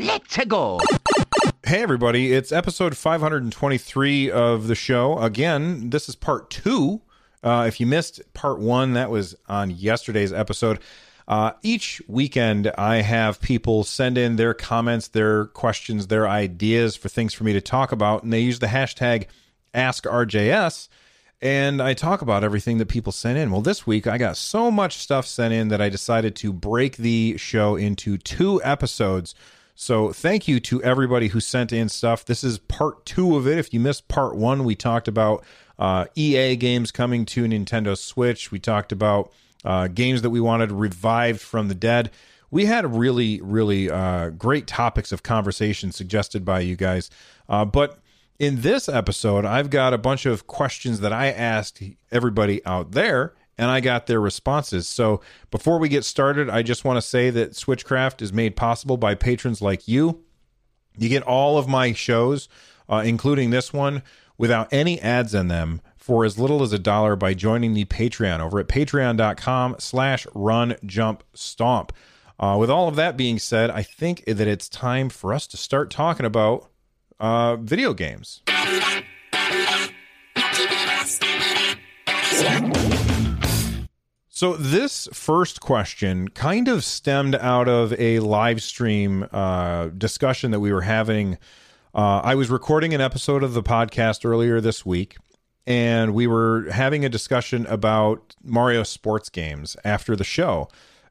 Let's go. Hey, everybody. It's episode 523 of the show. Again, this is part two. Uh, if you missed part one, that was on yesterday's episode. Uh, each weekend, I have people send in their comments, their questions, their ideas for things for me to talk about, and they use the hashtag AskRJS. And I talk about everything that people sent in. Well, this week I got so much stuff sent in that I decided to break the show into two episodes. So thank you to everybody who sent in stuff. This is part two of it. If you missed part one, we talked about uh, EA games coming to Nintendo Switch. We talked about uh, games that we wanted revived from the dead. We had really, really uh, great topics of conversation suggested by you guys. Uh, but in this episode, I've got a bunch of questions that I asked everybody out there, and I got their responses. So before we get started, I just want to say that Switchcraft is made possible by patrons like you. You get all of my shows, uh, including this one, without any ads in them for as little as a dollar by joining the Patreon over at patreon.com slash run jump stomp. Uh, with all of that being said, I think that it's time for us to start talking about uh, video games. So this first question kind of stemmed out of a live stream uh, discussion that we were having. Uh, I was recording an episode of the podcast earlier this week, and we were having a discussion about Mario sports games after the show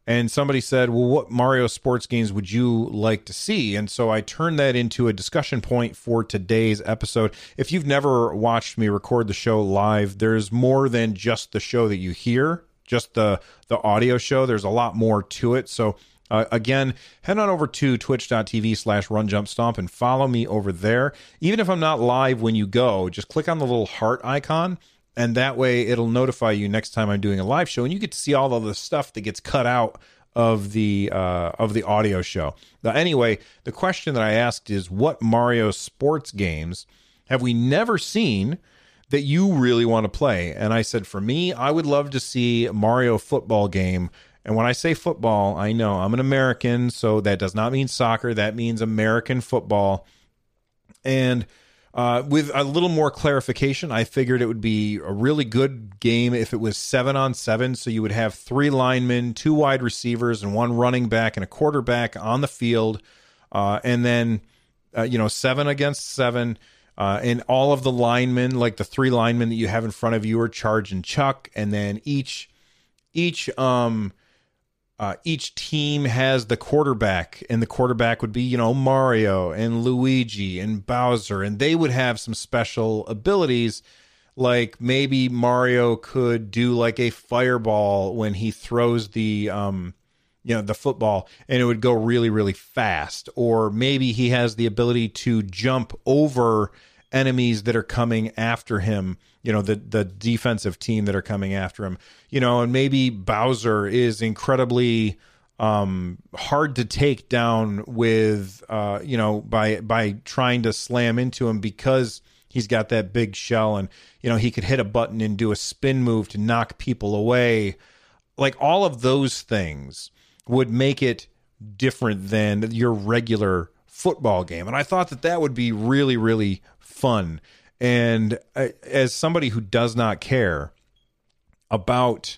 and somebody said, "Well, what Mario sports games would you like to see?" And so I turned that into a discussion point for today's episode. If you've never watched me record the show live, there's more than just the show that you hear, just the the audio show. There's a lot more to it. So uh, again, head on over to twitch.tv slash run jump stomp and follow me over there. Even if I'm not live when you go, just click on the little heart icon and that way it'll notify you next time I'm doing a live show, and you get to see all of the stuff that gets cut out of the uh, of the audio show. Now, anyway, the question that I asked is, what Mario sports games have we never seen that you really want to play? And I said, for me, I would love to see Mario football game. And when I say football, I know I'm an American, so that does not mean soccer. That means American football. And uh, with a little more clarification, I figured it would be a really good game if it was seven on seven. So you would have three linemen, two wide receivers, and one running back and a quarterback on the field. Uh, and then, uh, you know, seven against seven. Uh, and all of the linemen, like the three linemen that you have in front of you, are Chargin' Chuck. And then each, each, um, uh, each team has the quarterback, and the quarterback would be, you know, Mario and Luigi and Bowser, and they would have some special abilities. Like maybe Mario could do like a fireball when he throws the, um, you know, the football, and it would go really, really fast. Or maybe he has the ability to jump over enemies that are coming after him you know the the defensive team that are coming after him you know and maybe Bowser is incredibly um, hard to take down with uh, you know by by trying to slam into him because he's got that big shell and you know he could hit a button and do a spin move to knock people away. Like all of those things would make it different than your regular football game and i thought that that would be really really fun. And I, as somebody who does not care about,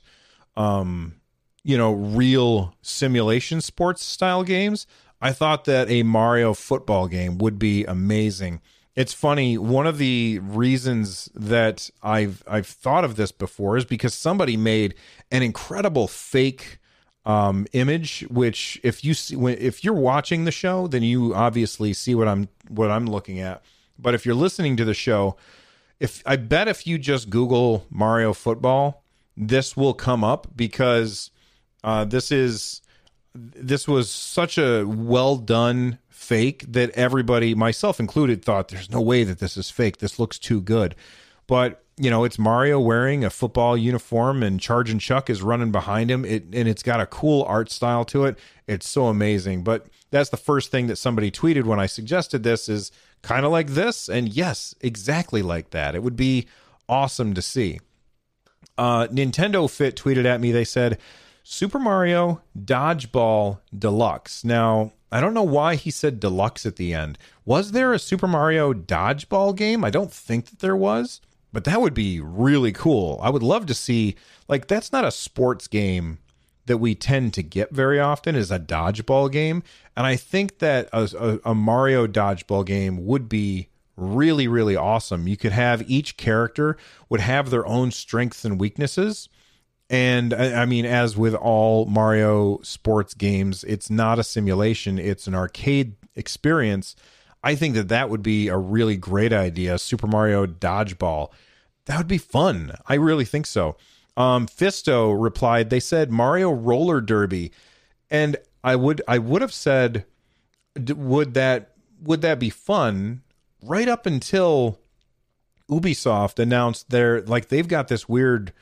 um, you know, real simulation sports style games, I thought that a Mario football game would be amazing. It's funny. One of the reasons that I've I've thought of this before is because somebody made an incredible fake um, image. Which, if you see, when, if you're watching the show, then you obviously see what I'm what I'm looking at. But if you're listening to the show, if I bet if you just Google Mario football, this will come up because uh, this is this was such a well done fake that everybody, myself included, thought there's no way that this is fake. This looks too good. But you know, it's Mario wearing a football uniform and Chargin' Chuck is running behind him. It and it's got a cool art style to it. It's so amazing. But that's the first thing that somebody tweeted when I suggested this is kind of like this. And yes, exactly like that. It would be awesome to see. Uh, Nintendo Fit tweeted at me. They said, Super Mario Dodgeball Deluxe. Now, I don't know why he said deluxe at the end. Was there a Super Mario dodgeball game? I don't think that there was, but that would be really cool. I would love to see like that's not a sports game that we tend to get very often is a dodgeball game, and I think that a, a, a Mario dodgeball game would be really really awesome. You could have each character would have their own strengths and weaknesses and I, mean, as with all Mario sports games, it's not a simulation, it's an arcade experience. I think that that would be a really great idea. Super Mario Dodgeball. That would be fun. I really think so. Um, Fisto replied, they said Mario Roller Derby. And I would I would have said would that would that be fun right up until Ubisoft announced their like they've got this weird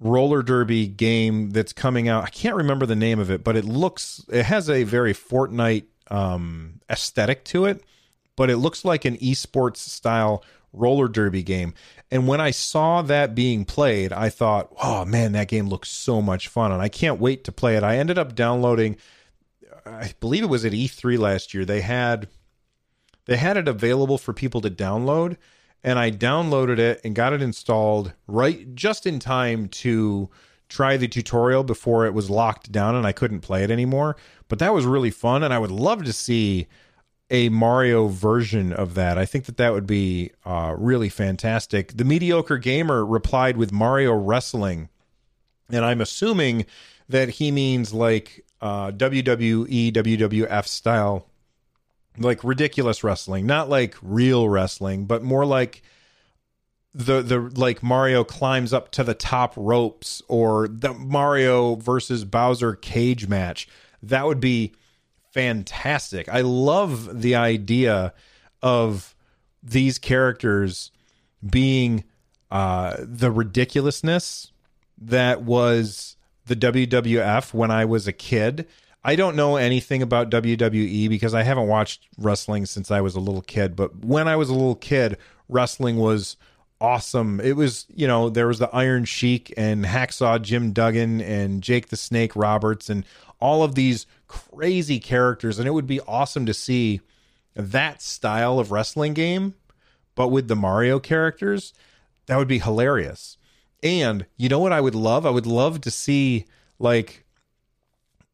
roller derby game that's coming out. I can't remember the name of it, but it looks it has a very Fortnite um, aesthetic to it, but it looks like an esports style roller derby game. And when I saw that being played, I thought, "Oh man, that game looks so much fun!" And I can't wait to play it. I ended up downloading. I believe it was at E3 last year. They had they had it available for people to download and I downloaded it and got it installed right just in time to try the tutorial before it was locked down and I couldn't play it anymore. But that was really fun, and I would love to see a Mario version of that. I think that that would be uh, really fantastic. The mediocre gamer replied with Mario Wrestling, and I'm assuming that he means like uh, WWE, WWF style like ridiculous wrestling, not like real wrestling, but more like the the like Mario climbs up to the top ropes or the Mario versus Bowser cage match. That would be fantastic. I love the idea of these characters being uh, the ridiculousness that was the WWF when I was a kid I don't know anything about WWE because I haven't watched wrestling since I was a little kid. But when I was a little kid, wrestling was awesome. It was, you know, there was the Iron Sheik and Hacksaw Jim Duggan and Jake the Snake Roberts and all of these crazy characters. And it would be awesome to see that style of wrestling game, but with the Mario characters. That would be hilarious. And you know what I would love? I would love to see like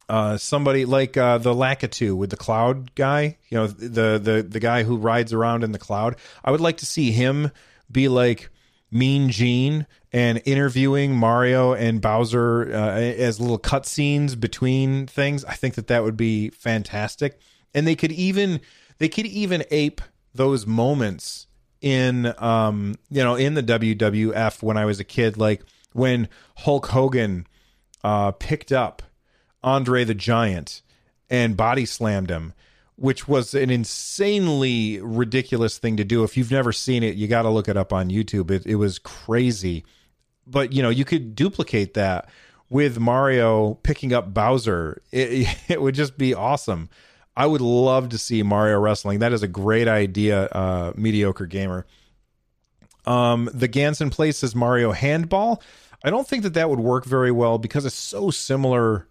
uh, somebody like uh, the Lakitu with the cloud guy, you know, the the the guy who rides around in the cloud. I would like to see him be like Mean Gene and interviewing Mario and Bowser uh, as little cutscenes between things. I think that that would be fantastic, and they could even they could even ape those moments in um you know in the WWF when I was a kid, like when Hulk Hogan uh, picked up Andre the Giant and body slammed him, which was an insanely ridiculous thing to do. If you've never seen it, you got to look it up on YouTube. It, it was crazy. But, you know, you could duplicate that with Mario picking up Bowser. It, it would just be awesome. I would love to see Mario wrestling. That is a great idea, uh, mediocre gamer. Um, the Ganson Plays is Mario handball. I don't think that that would work very well because it's so similar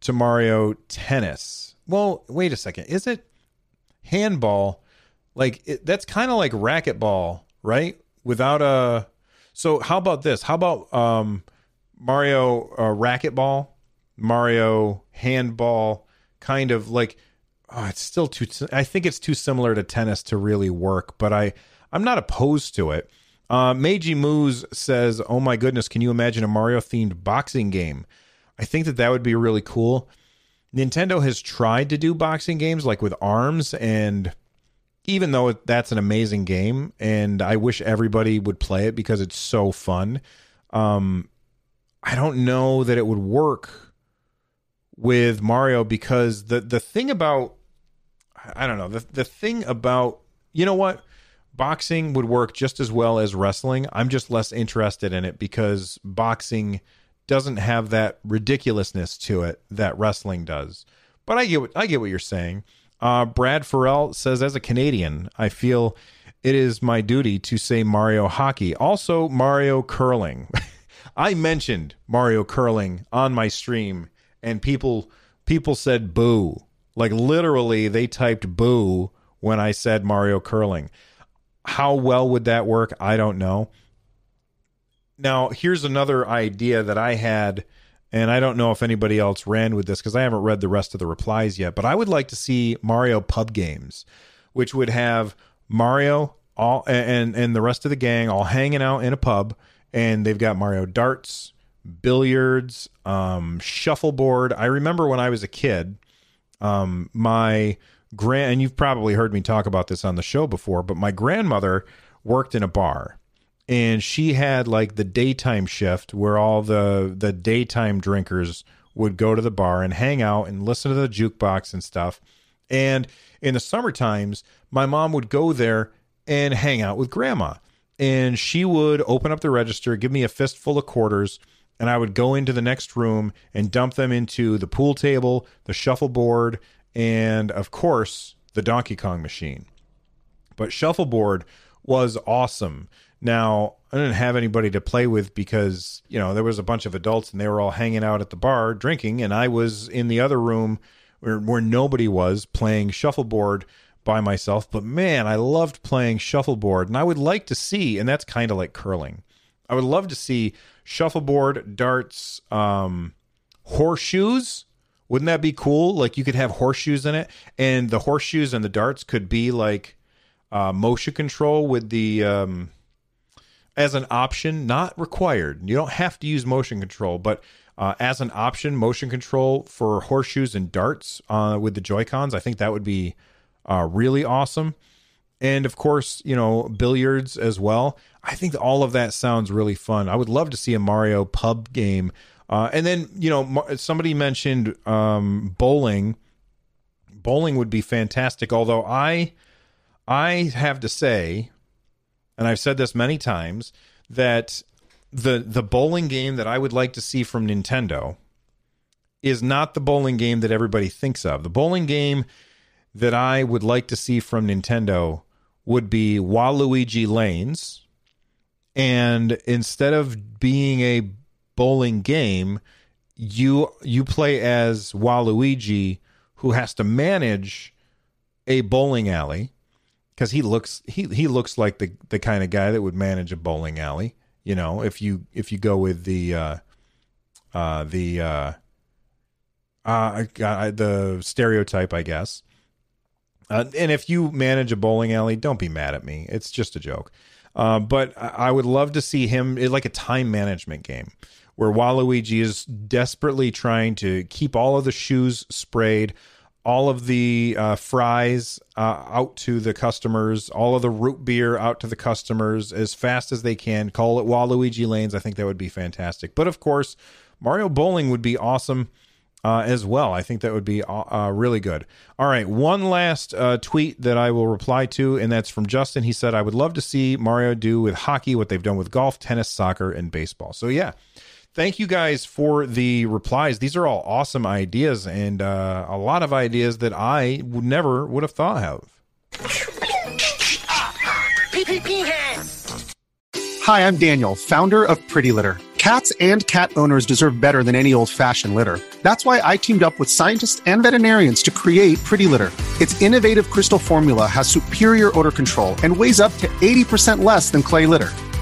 to Mario Tennis. Well, wait a second. Is it handball? Like it, that's kind of like racquetball, right? Without a. So how about this? How about um, Mario uh, racquetball, Mario handball? Kind of like oh, it's still too. I think it's too similar to tennis to really work, but I I'm not opposed to it. Uh, Meiji Moose says, "Oh my goodness, can you imagine a Mario themed boxing game?" I think that that would be really cool. Nintendo has tried to do boxing games like with Arms, and even though that's an amazing game, and I wish everybody would play it because it's so fun, um, I don't know that it would work with Mario because the the thing about I don't know the the thing about you know what boxing would work just as well as wrestling. I'm just less interested in it because boxing doesn't have that ridiculousness to it that wrestling does. But I get what, I get what you're saying. Uh, Brad Farrell says, as a Canadian, I feel it is my duty to say Mario hockey, also Mario curling. I mentioned Mario curling on my stream, and people people said boo. Like literally, they typed boo when I said Mario curling. How well would that work? I don't know. Now, here's another idea that I had, and I don't know if anybody else ran with this because I haven't read the rest of the replies yet, but I would like to see Mario pub games, which would have Mario all and and the rest of the gang all hanging out in a pub, and they've got Mario darts, billiards, um, shuffleboard. I remember when I was a kid, um, my grand and you've probably heard me talk about this on the show before, but my grandmother worked in a bar and she had like the daytime shift where all the the daytime drinkers would go to the bar and hang out and listen to the jukebox and stuff. And in the summer times, my mom would go there and hang out with grandma. And she would open up the register, give me a fistful of quarters, and I would go into the next room and dump them into the pool table, the shuffleboard, and of course, the Donkey Kong machine. But shuffleboard was awesome. Now, I didn't have anybody to play with because, you know, there was a bunch of adults and they were all hanging out at the bar drinking, and I was in the other room where, where nobody was playing shuffleboard by myself. But man, I loved playing shuffleboard, and I would like to see, and that's kind of like curling. I would love to see shuffleboard, darts, um, horseshoes. Wouldn't that be cool? Like you could have horseshoes in it, and the horseshoes and the darts could be like uh, motion control with the um, as an option, not required. You don't have to use motion control, but uh, as an option, motion control for horseshoes and darts uh, with the Joy Cons. I think that would be uh, really awesome. And of course, you know, billiards as well. I think all of that sounds really fun. I would love to see a Mario pub game. Uh, and then, you know, somebody mentioned um, bowling. Bowling would be fantastic. Although I, I have to say, and I've said this many times, that the the bowling game that I would like to see from Nintendo is not the bowling game that everybody thinks of. The bowling game that I would like to see from Nintendo would be Waluigi Lanes. And instead of being a bowling game, you you play as Waluigi who has to manage a bowling alley because he looks he he looks like the the kind of guy that would manage a bowling alley. You know, if you if you go with the uh, uh, the uh, uh, the stereotype, I guess. Uh, and if you manage a bowling alley, don't be mad at me. It's just a joke. Uh, but I would love to see him like a time management game where Waluigi is desperately trying to keep all of the shoes sprayed, all of the uh, fries uh, out to the customers, all of the root beer out to the customers as fast as they can. Call it Waluigi Lanes. I think that would be fantastic. But of course, Mario Bowling would be awesome uh, as well. I think that would be uh, uh, really good. All right, one last uh, tweet that I will reply to, and that's from Justin. He said, "I would love to see Mario do with hockey what they've done with golf, tennis, soccer, and baseball." So yeah. Thank you guys for the replies. These are all awesome ideas and uh, a lot of ideas that I would never would have thought of. Hi, I'm Daniel, founder of Pretty Litter. Cats and cat owners deserve better than any old fashioned litter. That's why I teamed up with scientists and veterinarians to create Pretty Litter. Its innovative crystal formula has superior odor control and weighs up to 80% less than clay litter.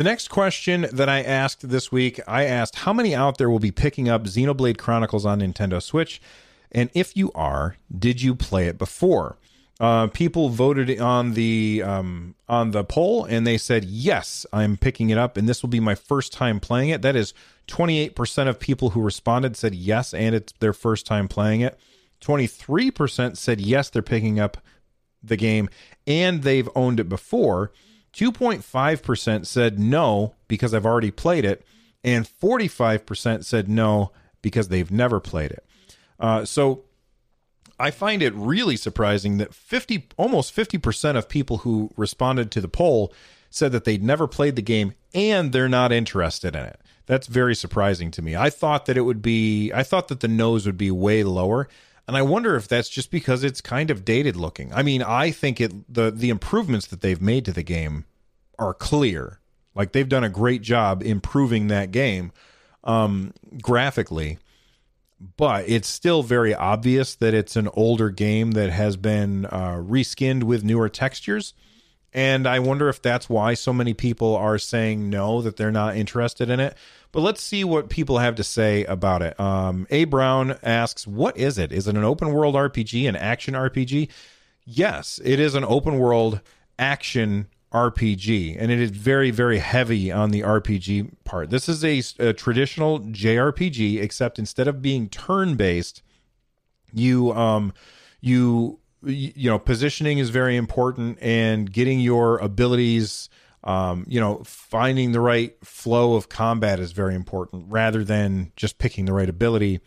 The next question that I asked this week, I asked how many out there will be picking up Xenoblade Chronicles on Nintendo Switch, and if you are, did you play it before? Uh, people voted on the um, on the poll, and they said yes, I'm picking it up, and this will be my first time playing it. That is 28% of people who responded said yes, and it's their first time playing it. 23% said yes, they're picking up the game and they've owned it before. 2.5% said no because I've already played it. And 45% said no because they've never played it. Uh, so I find it really surprising that 50, almost 50% of people who responded to the poll said that they'd never played the game and they're not interested in it. That's very surprising to me. I thought that it would be, I thought that the nose would be way lower. And I wonder if that's just because it's kind of dated looking. I mean, I think it the the improvements that they've made to the game are clear. Like they've done a great job improving that game um, graphically, but it's still very obvious that it's an older game that has been uh, reskinned with newer textures. And I wonder if that's why so many people are saying no, that they're not interested in it. But let's see what people have to say about it. Um, A. Brown asks, What is it? Is it an open world RPG, an action RPG? Yes, it is an open world action RPG, and it is very, very heavy on the RPG part. This is a, a traditional JRPG, except instead of being turn based, you um you you know positioning is very important and getting your abilities um, you know, finding the right flow of combat is very important rather than just picking the right ability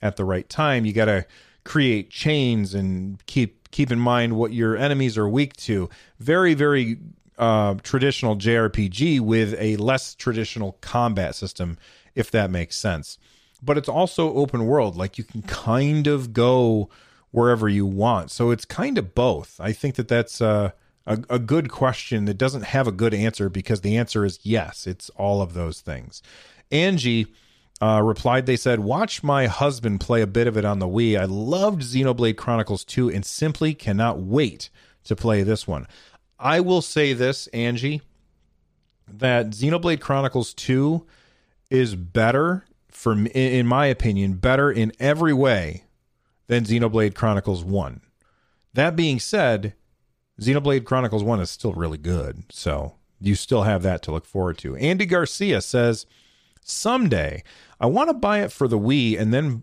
at the right time. You got to create chains and keep keep in mind what your enemies are weak to. Very very uh, traditional JRPG with a less traditional combat system, if that makes sense. But it's also open world, like you can kind of go wherever you want. So it's kind of both. I think that that's uh, a, a good question that doesn't have a good answer because the answer is yes, it's all of those things. Angie uh, replied, they said, Watch my husband play a bit of it on the Wii. I loved Xenoblade Chronicles 2 and simply cannot wait to play this one. I will say this, Angie, that Xenoblade Chronicles 2 is better, for in my opinion, better in every way than Xenoblade Chronicles 1. That being said, Xenoblade Chronicles 1 is still really good. So you still have that to look forward to. Andy Garcia says, Someday I want to buy it for the Wii and then,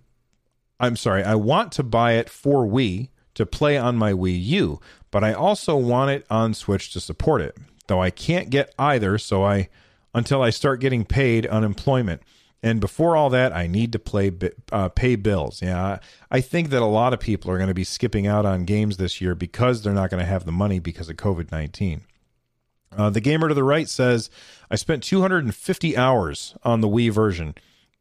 I'm sorry, I want to buy it for Wii to play on my Wii U, but I also want it on Switch to support it. Though I can't get either, so I until I start getting paid unemployment. And before all that, I need to play uh, pay bills. Yeah, I think that a lot of people are going to be skipping out on games this year because they're not going to have the money because of COVID nineteen. Uh, the gamer to the right says, "I spent 250 hours on the Wii version.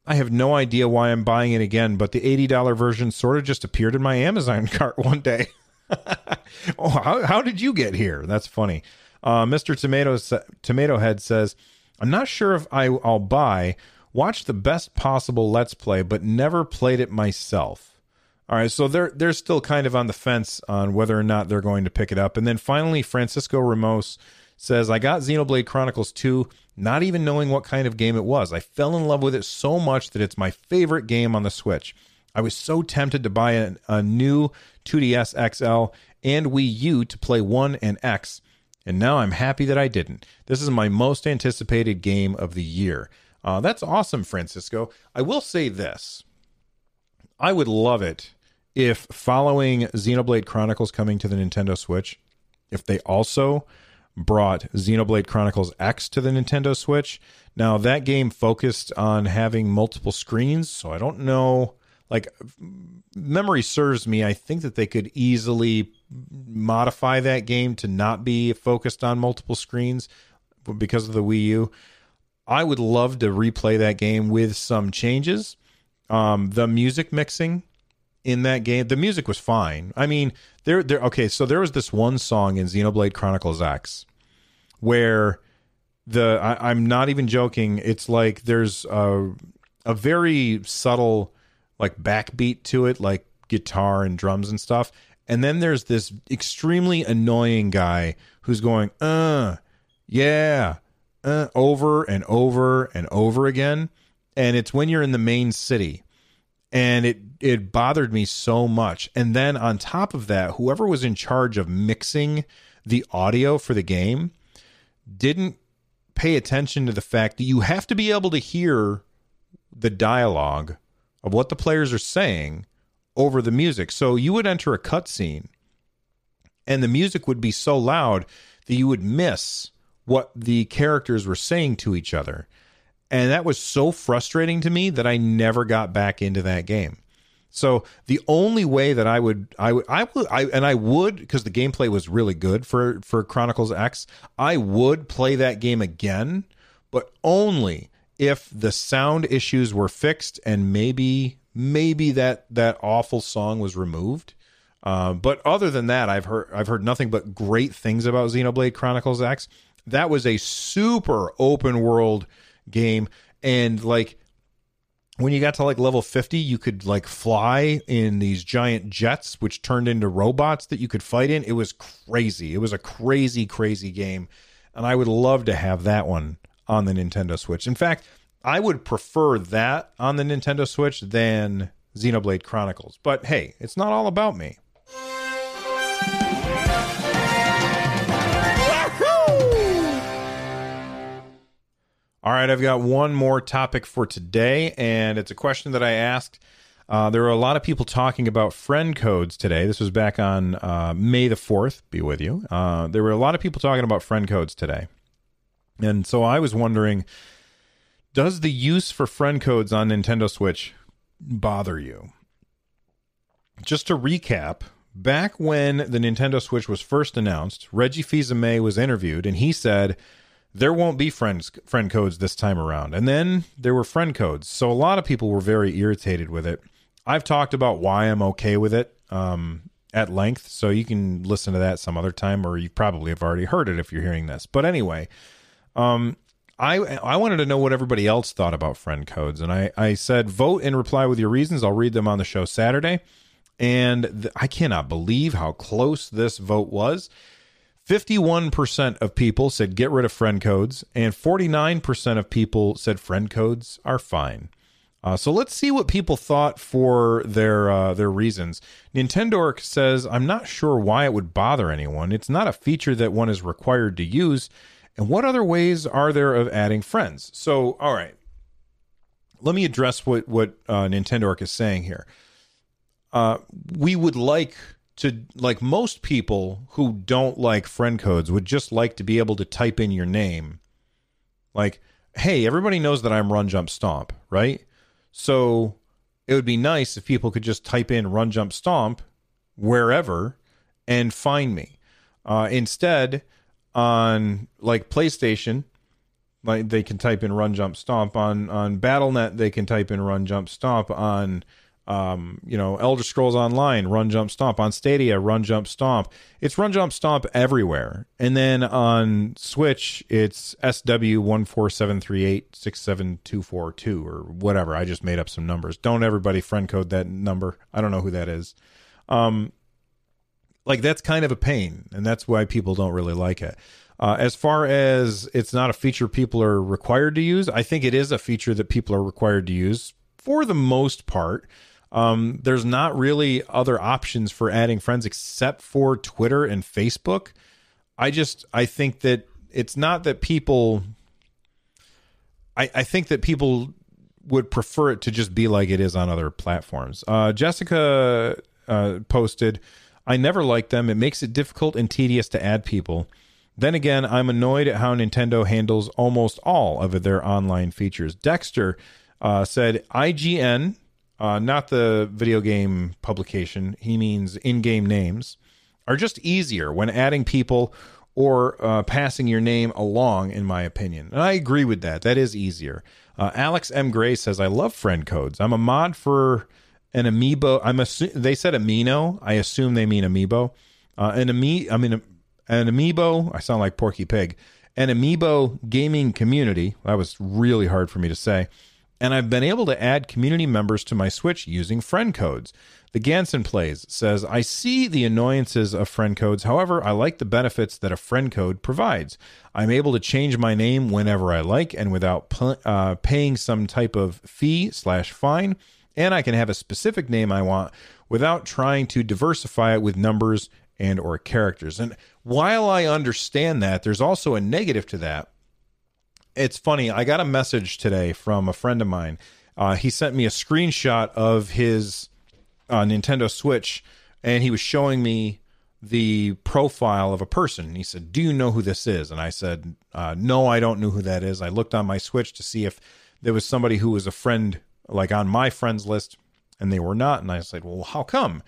I have no idea why I'm buying it again, but the $80 version sort of just appeared in my Amazon cart one day. oh, how, how did you get here? That's funny." Uh, Mr. Tomato Tomato Head says, "I'm not sure if I, I'll buy." Watched the best possible Let's Play, but never played it myself. All right, so they're they're still kind of on the fence on whether or not they're going to pick it up. And then finally, Francisco Ramos says, "I got Xenoblade Chronicles 2, not even knowing what kind of game it was. I fell in love with it so much that it's my favorite game on the Switch. I was so tempted to buy a, a new 2DS XL and Wii U to play 1 and X, and now I'm happy that I didn't. This is my most anticipated game of the year." Uh, that's awesome, Francisco. I will say this I would love it if following Xenoblade Chronicles coming to the Nintendo Switch, if they also brought Xenoblade Chronicles X to the Nintendo Switch. Now, that game focused on having multiple screens, so I don't know. Like, memory serves me, I think that they could easily modify that game to not be focused on multiple screens because of the Wii U. I would love to replay that game with some changes. Um, the music mixing in that game, the music was fine. I mean, there, there. Okay, so there was this one song in Xenoblade Chronicles X where the I, am not even joking. It's like there's a a very subtle like backbeat to it, like guitar and drums and stuff. And then there's this extremely annoying guy who's going, uh, yeah, uh, over and over and over again. And it's when you're in the main city. And it it bothered me so much. And then on top of that, whoever was in charge of mixing the audio for the game didn't pay attention to the fact that you have to be able to hear the dialogue of what the players are saying over the music. So you would enter a cutscene and the music would be so loud that you would miss what the characters were saying to each other. And that was so frustrating to me that I never got back into that game. So the only way that I would, I would, I would, I, and I would, because the gameplay was really good for for Chronicles X. I would play that game again, but only if the sound issues were fixed and maybe, maybe that that awful song was removed. Uh, but other than that, I've heard I've heard nothing but great things about Xenoblade Chronicles X. That was a super open world game, and like when you got to like level 50 you could like fly in these giant jets which turned into robots that you could fight in. It was crazy. It was a crazy crazy game. And i would love to have that one on the nintendo switch. In fact i would prefer that on the nintendo switch than xenoblade chronicles. But hey it's not all about me All right, I've got one more topic for today, and it's a question that I asked. Uh, there were a lot of people talking about friend codes today. This was back on uh, May the 4th, be with you. Uh, there were a lot of people talking about friend codes today. And so I was wondering does the use for friend codes on Nintendo Switch bother you? Just to recap, back when the Nintendo Switch was first announced, Reggie Fils-Aimé was interviewed, and he said, there won't be friends friend codes this time around. And then there were friend codes. So a lot of people were very irritated with it. I've talked about why I'm okay with it um, at length, so you can listen to that some other time, or you probably have already heard it if you're hearing this. But anyway, um, I I wanted to know what everybody else thought about friend codes, and I I said vote and reply with your reasons. I'll read them on the show Saturday, and th- I cannot believe how close this vote was. 51% of people said get rid of friend codes, and 49% of people said friend codes are fine. Uh, so let's see what people thought for their uh, their reasons. Nintendo says, "I'm not sure why it would bother anyone. It's not a feature that one is required to use. And what other ways are there of adding friends?" So, all right, let me address what what uh, Nintendo is saying here. Uh, we would like to like most people who don't like friend codes would just like to be able to type in your name. Like, hey, everybody knows that I'm Run Jump Stomp, right? So it would be nice if people could just type in Run Jump Stomp wherever and find me. Uh, instead, on like PlayStation, like they can type in Run Jump Stomp on on BattleNet. They can type in Run Jump Stomp on um, you know, Elder Scrolls Online, Run Jump Stomp. On Stadia, Run Jump Stomp. It's Run Jump Stomp everywhere. And then on Switch, it's SW147386722 or whatever. I just made up some numbers. Don't everybody friend code that number. I don't know who that is. Um, like that's kind of a pain, and that's why people don't really like it. Uh, as far as it's not a feature people are required to use, I think it is a feature that people are required to use for the most part. Um, there's not really other options for adding friends except for Twitter and Facebook. I just I think that it's not that people. I, I think that people would prefer it to just be like it is on other platforms. Uh, Jessica uh, posted, "I never like them. It makes it difficult and tedious to add people." Then again, I'm annoyed at how Nintendo handles almost all of their online features. Dexter uh, said IGN uh, not the video game publication. He means in-game names are just easier when adding people or uh, passing your name along, in my opinion. And I agree with that. That is easier. Uh, Alex M. Gray says, "I love friend codes. I'm a mod for an amiibo. I'm assu- They said amino. I assume they mean amiibo. Uh, an ami- I mean an amiibo. I sound like Porky Pig. An amiibo gaming community. That was really hard for me to say." And I've been able to add community members to my Switch using friend codes. The Ganson Plays says, I see the annoyances of friend codes. However, I like the benefits that a friend code provides. I'm able to change my name whenever I like and without uh, paying some type of fee slash fine. And I can have a specific name I want without trying to diversify it with numbers and or characters. And while I understand that, there's also a negative to that it's funny. I got a message today from a friend of mine. Uh, he sent me a screenshot of his uh, Nintendo Switch, and he was showing me the profile of a person. He said, "Do you know who this is?" And I said, uh, "No, I don't know who that is." I looked on my Switch to see if there was somebody who was a friend, like on my friends list, and they were not. And I said, "Well, how come?"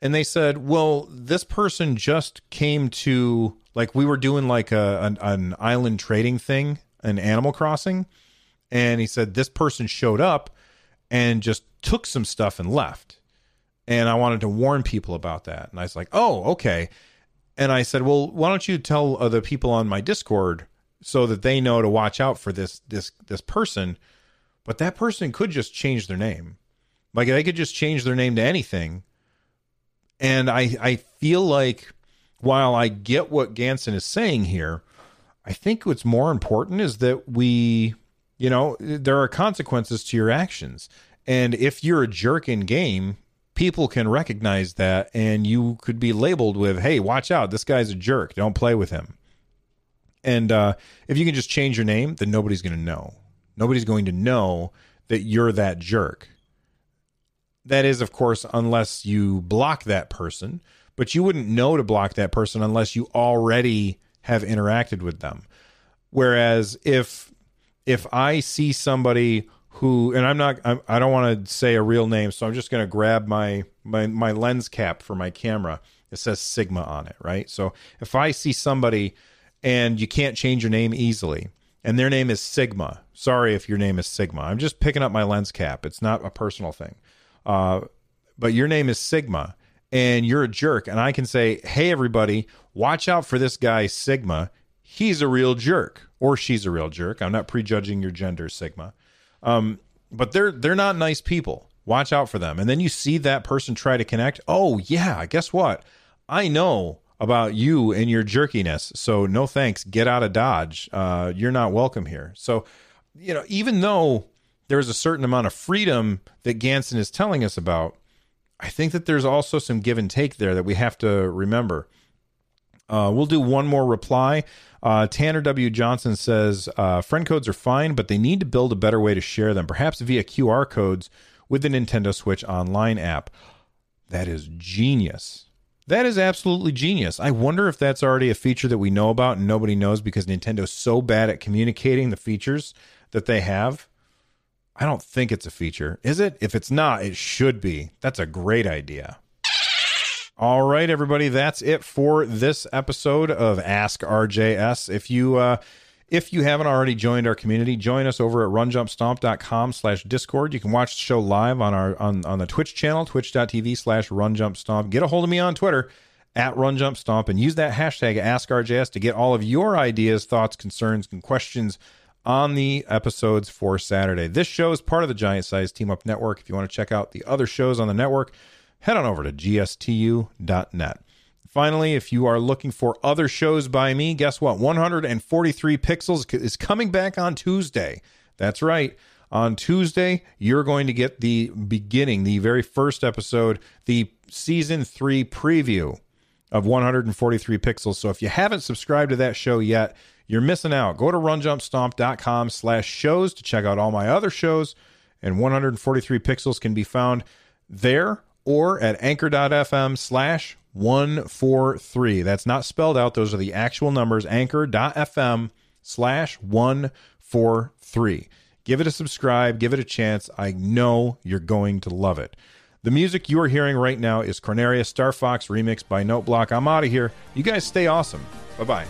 And they said, "Well, this person just came to like we were doing like a an, an island trading thing, an Animal Crossing." And he said this person showed up and just took some stuff and left and I wanted to warn people about that. And I was like, "Oh, okay." And I said, "Well, why don't you tell other people on my Discord so that they know to watch out for this this this person?" But that person could just change their name. Like they could just change their name to anything. And I I feel like while I get what Ganson is saying here, I think what's more important is that we, you know, there are consequences to your actions. And if you're a jerk in game, people can recognize that and you could be labeled with hey watch out. This guy's a jerk. Don't play with him. And uh, if you can just change your name then nobody's going to know. Nobody's going to know that you're that jerk. That is of course unless you block that person but you wouldn't know to block that person unless you already have interacted with them whereas if if i see somebody who and I'm not I'm, I do not want to say a real name, so I'm just going to grab my my my lens cap for my camera. It says Sigma on it, right? So if I see somebody and you can't change your name easily, and their name is Sigma. Sorry if your name is Sigma. I'm just picking up my lens cap. It's not a personal thing. Uh, but your name is Sigma and you're a jerk and I can say, "Hey everybody, watch out for this guy Sigma. He's a real jerk or she's a real jerk. I'm not prejudging your gender, Sigma." Um, but they're they're not nice people. Watch out for them. And then you see that person try to connect. Oh yeah, guess what? I know about you and your jerkiness. So no thanks. Get out of Dodge. Uh, you're not welcome here. So you know, even though there's a certain amount of freedom that Ganson is telling us about, I think that there's also some give and take there that we have to remember. Uh, we'll do one more reply. Uh, Tanner W. Johnson says uh, friend codes are fine, but they need to build a better way to share them, perhaps via QR codes with the Nintendo Switch Online app. That is genius. That is absolutely genius. I wonder if that's already a feature that we know about and nobody knows because Nintendo's so bad at communicating the features that they have. I don't think it's a feature. Is it? If it's not, it should be. That's a great idea. All right, everybody, that's it for this episode of Ask RJS. If you uh, if you haven't already joined our community, join us over at runjumpstomp.com slash discord. You can watch the show live on our on, on the Twitch channel, twitch.tv slash runjumpstomp. Get a hold of me on Twitter at runjumpstomp and use that hashtag AskRJS to get all of your ideas, thoughts, concerns, and questions on the episodes for Saturday. This show is part of the Giant Size Team Up Network. If you want to check out the other shows on the network, head on over to gstu.net. Finally, if you are looking for other shows by me, guess what? 143 Pixels is coming back on Tuesday. That's right. On Tuesday, you're going to get the beginning, the very first episode, the season three preview of 143 Pixels. So if you haven't subscribed to that show yet, you're missing out. Go to runjumpstomp.com slash shows to check out all my other shows. And 143 Pixels can be found there or at anchor.fm slash 143. That's not spelled out. Those are the actual numbers. Anchor.fm slash 143. Give it a subscribe. Give it a chance. I know you're going to love it. The music you are hearing right now is Corneria Star Fox remixed by Noteblock. I'm out of here. You guys stay awesome. Bye bye.